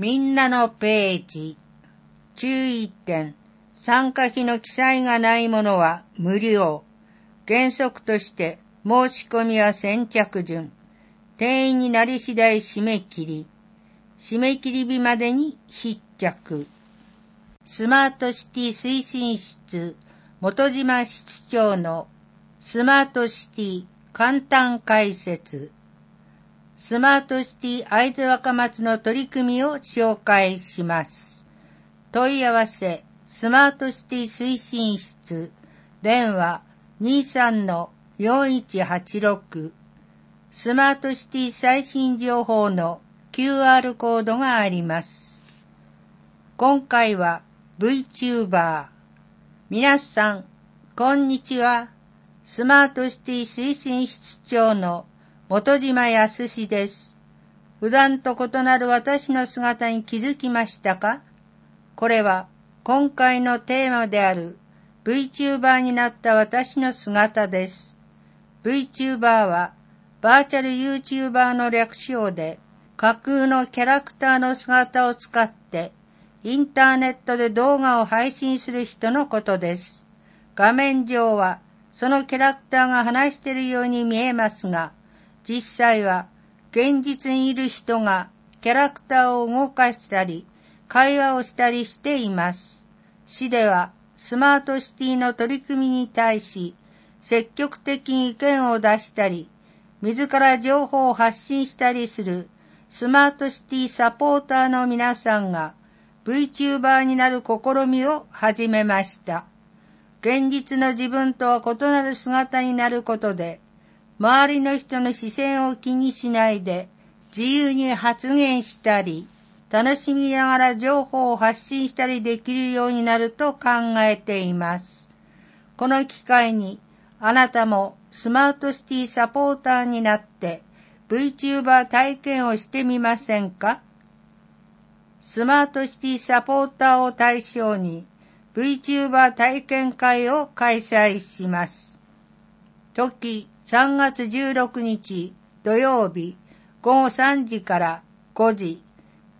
みんなのページ。注意点。参加費の記載がないものは無料。原則として申し込みは先着順。定員になり次第締め切り。締め切り日までに必着。スマートシティ推進室元島室長のスマートシティ簡単解説。スマートシティ会津若松の取り組みを紹介します。問い合わせ、スマートシティ推進室、電話23-4186、スマートシティ最新情報の QR コードがあります。今回は VTuber。皆さん、こんにちは。スマートシティ推進室長の元島康史です。普段と異なる私の姿に気づきましたか？これは今回のテーマである VTuber になった私の姿です。VTuber はバーチャル YouTuber の略称で架空のキャラクターの姿を使ってインターネットで動画を配信する人のことです。画面上はそのキャラクターが話しているように見えますが、実際は現実にいる人がキャラクターを動かしたり、会話をしたりしています。市ではスマートシティの取り組みに対し、積極的に意見を出したり、自ら情報を発信したりするスマートシティサポーターの皆さんが VTuber になる試みを始めました。現実の自分とは異なる姿になることで、周りの人の視線を気にしないで、自由に発言したり、楽しみながら情報を発信したりできるようになると考えています。この機会に、あなたもスマートシティサポーターになって VTuber 体験をしてみませんか？スマートシティサポーターを対象に VTuber 体験会を開催します。時3月16日土曜日午後3時から5時、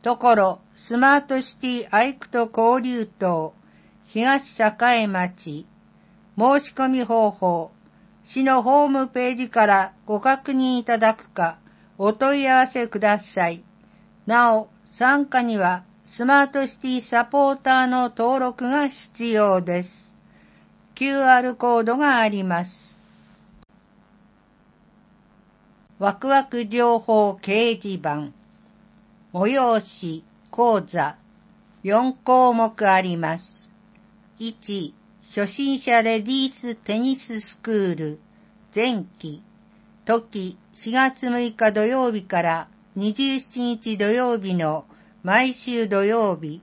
ところスマートシティアイクト交流棟東栄町申し込み方法市のホームページからご確認いただくかお問い合わせください。なお、参加にはスマートシティサポーターの登録が必要です。QR コードがあります。ワクワク情報掲示板催し講座4項目あります。1、初心者レディーステニススクール前期。時4月6日土曜日から27日土曜日の毎週土曜日、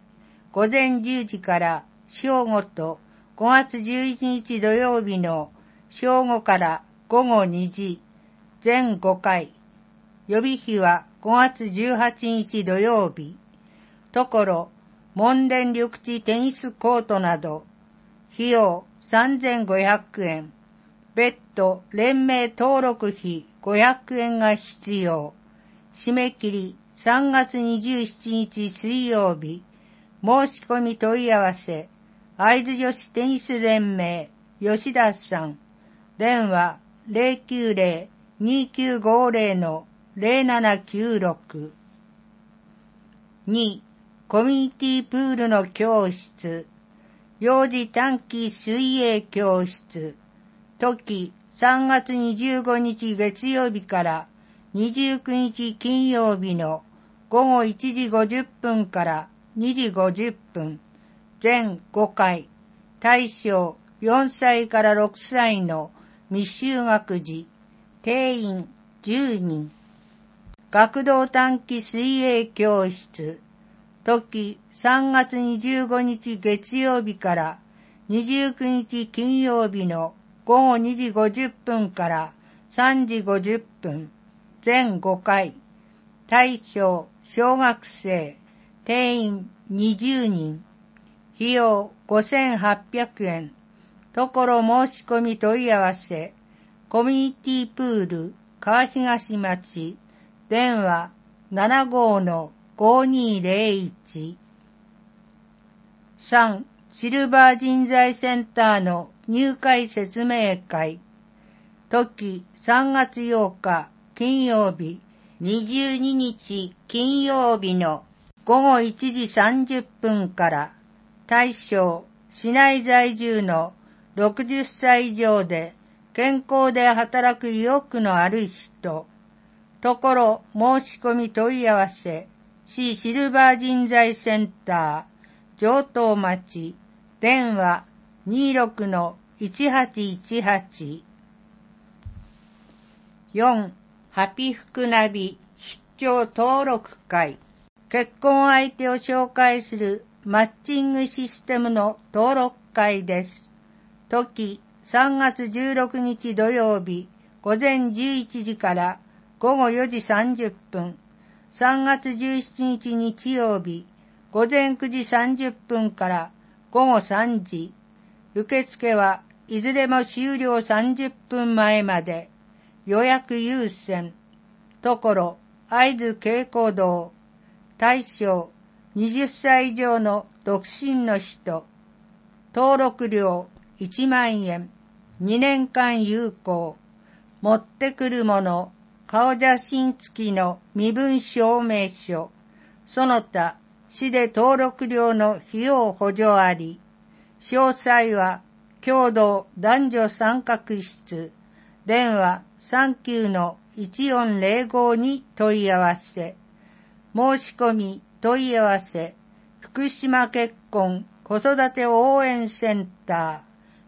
午前10時から正午と5月11日土曜日の正午から午後2時、全5回。予備費は5月18日土曜日。ところ、門連緑地テニスコートなど、費用3500円。別途連盟登録費500円が必要。締め切り3月27日水曜日、申し込み問い合わせ、会津女子テニス連盟、吉田さん、電話090 2950-0796 2.、コミュニティプールの教室、幼児短期水泳教室、時3月25日月曜日から29日金曜日の午後1時50分から2時50分、全5回、対象4歳から6歳の未就学児、定員10人、学童短期水泳教室、時3月25日月曜日から29日金曜日の午後2時50分から3時50分、全5回、対象小学生、定員20人、費用5800円、ところ申し込み問い合わせ、コミュニティプール、川東町、電話5201 3. シルバー人材センターの入会説明会時3月8日金曜日22日金曜日の午後1時30分から対象市内在住の60歳以上で健康で働く意欲のある人、ところ申し込み問い合わせ、市シルバー人材センター、上東町、電話26-1818 4. ハピフクナビ。出張登録会。結婚相手を紹介するマッチングシステムの登録会です。時3月16日土曜日午前11時から午後4時30分、3月17日日曜日午前9時30分から午後3時、受付はいずれも終了30分前まで予約優先、ところ、会津蛍光堂、対象20歳以上の独身の人、登録料1万円、2年間有効。持ってくるもの、顔写真付きの身分証明書。その他、市で登録料の費用補助あり。詳細は、共同男女三角室、電話39-1405に問い合わせ。申し込み問い合わせ、福島結婚子育て応援センタ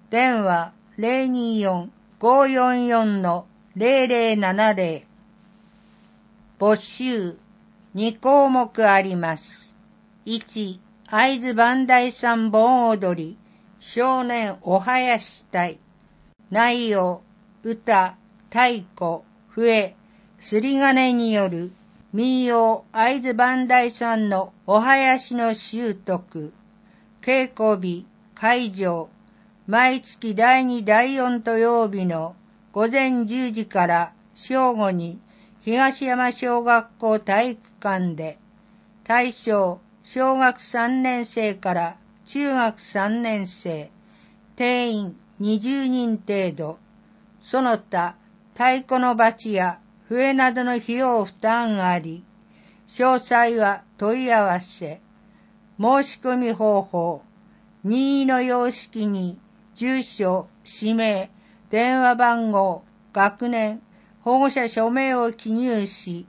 ー、電話024-544-0070募集2項目あります。1、会津磐梯山盆踊り。少年お囃子隊。内容、歌、太鼓、笛、すり金による民謡会津磐梯山のお囃子の習得、稽古日、会場、毎月第2第4土曜日の午前10時から正午に東山小学校体育館で対象小学3年生から中学3年生定員20人程度。その他太鼓の鉢や笛などの費用負担があり詳細は問い合わせ申し込み方法任意の様式に住所、氏名、電話番号、学年、保護者署名を記入し、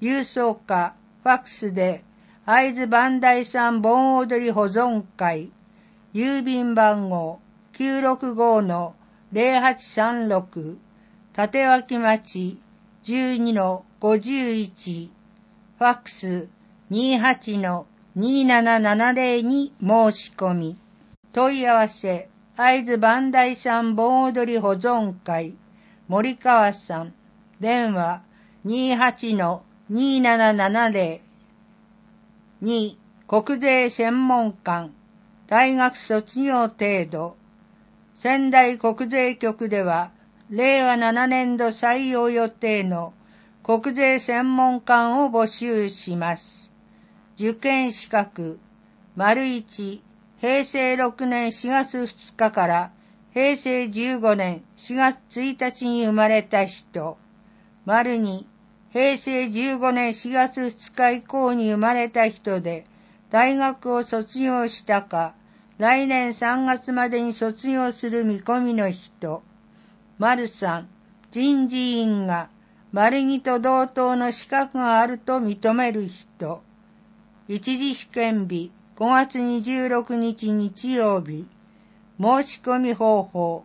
郵送かファックスで、会津磐梯山盆踊り保存会、郵便番号965-0836、立脇町12-51、ファックス28-2770に申し込み、問い合わせ会津磐梯山盆踊り保存会、森川さん、電話。28-2770、2、国税専門官、大学卒業程度、仙台国税局では、令和7年度採用予定の国税専門官を募集します。受験資格、丸一、平成6年4月2日から平成15年4月1日に生まれた人、丸に平成15年4月2日以降に生まれた人で大学を卒業したか、来年3月までに卒業する見込みの人、丸3、人事院が丸2と同等の資格があると認める人、一次試験日5月26日日曜日、申し込み方法、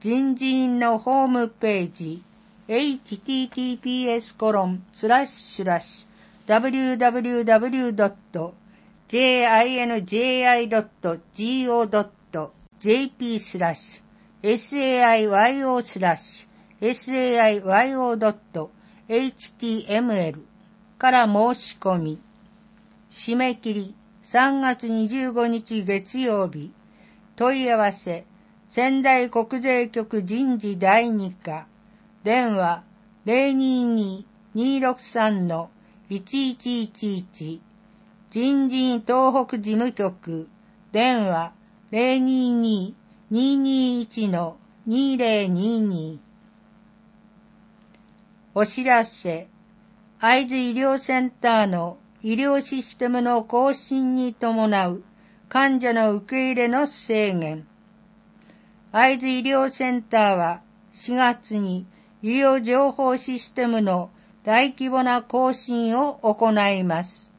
人事院のホームページ、https コロンスラッシュラッシュ www.jinji.go.jp スラッシュ sayo スラッシュ sayo.html から申し込み、締め切り3月25日月曜日、問い合わせ、仙台国税局人事第2課、電話022-263-1111、人人東北事務局、電話022-221-2022お知らせ、会津医療センターの医療システムの更新に伴う患者の受け入れの制限。会津医療センターは4月に医療情報システムの大規模な更新を行います。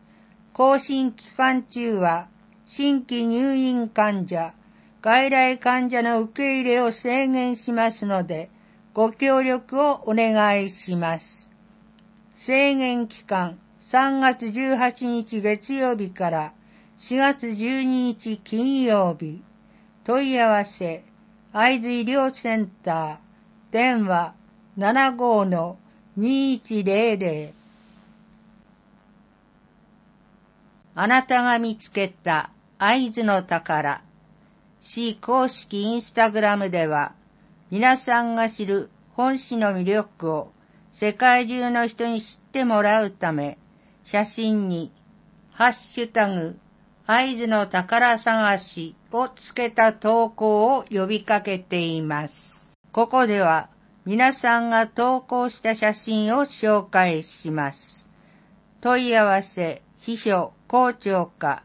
更新期間中は新規入院患者、外来患者の受け入れを制限しますので、ご協力をお願いします。制限期間3月18日月曜日から4月12日金曜日、問い合わせ、会津医療センター、電話75-2100あなたが見つけた合図の宝。市公式インスタグラムでは、皆さんが知る本市の魅力を世界中の人に知ってもらうため、写真に、ハッシュタグ、合図の宝探しをつけた投稿を呼びかけています。ここでは皆さんが投稿した写真を紹介します。問い合わせ、秘書、校長課、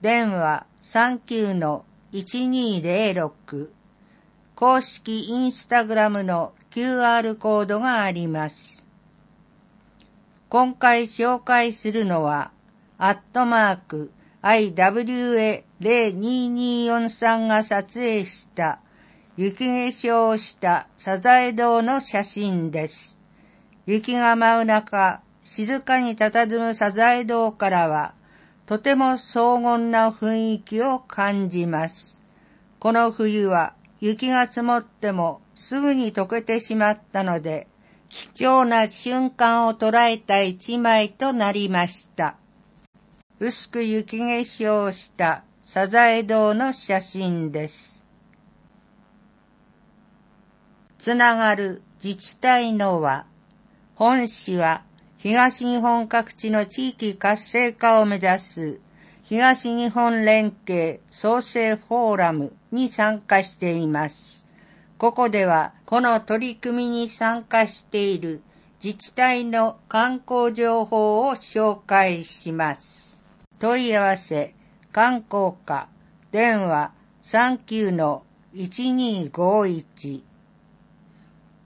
電話39-1206、公式インスタグラムの QR コードがあります。今回紹介するのは、アットマーク IWA02243 が撮影した雪化粧をしたサザエ堂の写真です。雪が舞う中、静かに佇むサザエ堂からは、とても荘厳な雰囲気を感じます。この冬は雪が積もってもすぐに溶けてしまったので、貴重な瞬間を捉えた一枚となりました。薄く雪化粧をしたサザエ堂の写真です。つながる自治体の輪。本市は東日本各地の地域活性化を目指す東日本連携創生フォーラムに参加しています。ここではこの取り組みに参加している自治体の観光情報を紹介します。問い合わせ、観光課、電話39-1251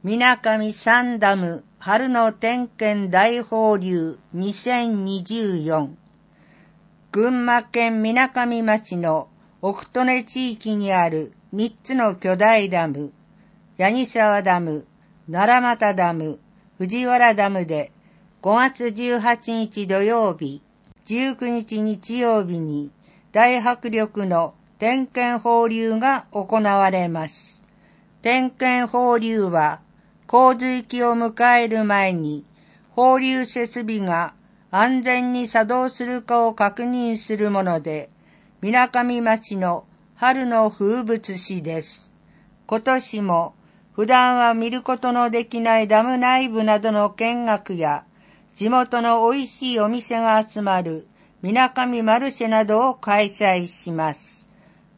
みなかみサンダム春の点検大放流2024群馬県みなかみ町の奥利根地域にある3つの巨大ダム、八木沢ダム、奈良又ダム、藤原ダムで5月18日土曜日、19日日曜日に大迫力の点検放流が行われます。点検放流は洪水期を迎える前に、放流設備が安全に作動するかを確認するもので、みなかみ町の春の風物詩です。今年も普段は見ることのできないダム内部などの見学や、地元の美味しいお店が集まるみなかみマルシェなどを開催します。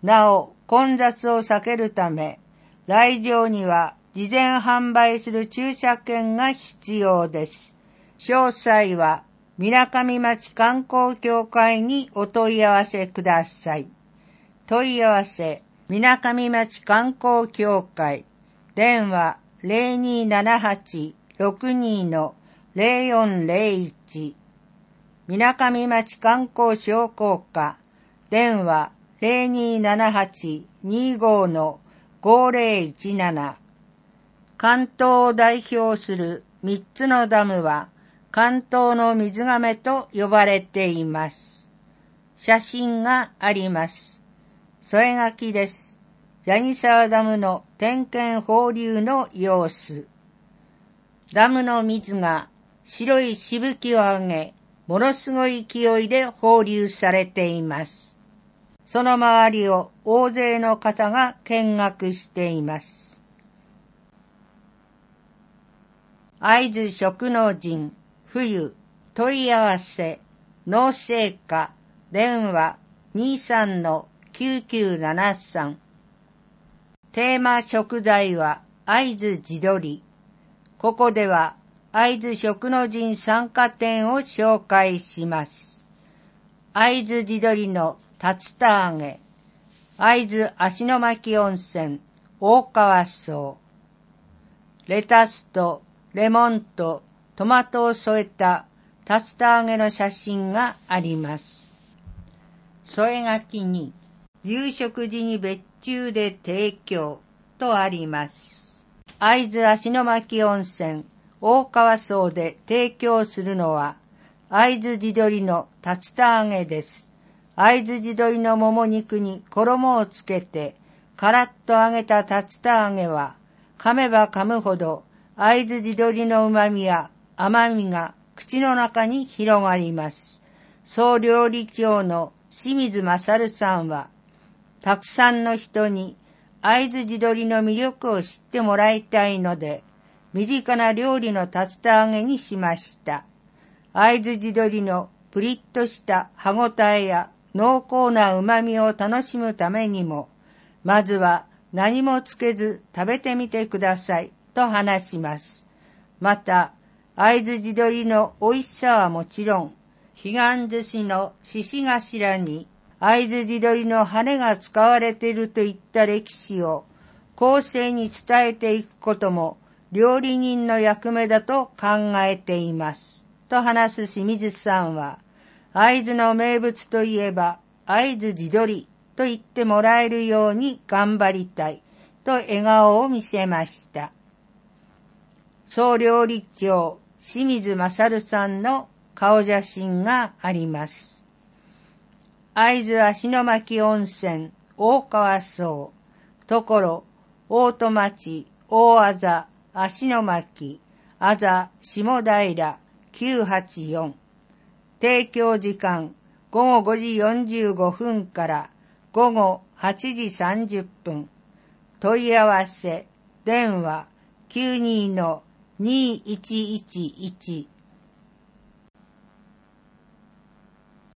なお、混雑を避けるため、来場には事前販売する駐車券が必要です。詳細は、みなかみ町観光協会にお問い合わせください。問い合わせ、みなかみ町観光協会、電話0278-62-0401みなかみ町観光商工課、電話0278-25-5017関東を代表する三つのダムは関東の水亀と呼ばれています。写真があります。添え書きです。八木沢ダムの点検放流の様子。ダムの水が白いしぶきを上げ、ものすごい勢いで放流されています。その周りを大勢の方が見学しています。会津食農人、冬、問い合わせ、農政課、電話23-9973テーマ食材は会津地鶏。ここでは会津食の人参加店を紹介します。会津地鶏の竜田揚げ、会津足の巻温泉、大川荘。レタスとレモンとトマトを添えた竜田揚げの写真があります。添え書きに、夕食時に別注で提供とあります。会津足の巻温泉、大川荘で提供するのは、会津地鶏の竜田揚げです。会津地鶏のもも肉に衣をつけて、カラッと揚げた竜田揚げは、噛めば噛むほど、会津地鶏の旨味や甘みが口の中に広がります。総料理長の清水勝さんは、たくさんの人に会津地鶏の魅力を知ってもらいたいので、身近な料理の竜田揚げにしました。会津地鶏のプリッとした歯ごたえや濃厚な旨味を楽しむためにも、まずは何もつけず食べてみてくださいと話します。また、会津地鶏の美味しさはもちろん、彼岸寿司の獅子頭に会津地鶏の羽が使われているといった歴史を後世に伝えていくことも料理人の役目だと考えています。と話す清水さんは、会津の名物といえば会津地鶏と言ってもらえるように頑張りたいと笑顔を見せました。総料理長清水勝さんの顔写真があります。会津足の巻温泉大川荘、ところ、大戸町、大あざ、足の巻、あざ、下平、984。提供時間、午後5時45分から午後8時30分。問い合わせ、電話、92-2111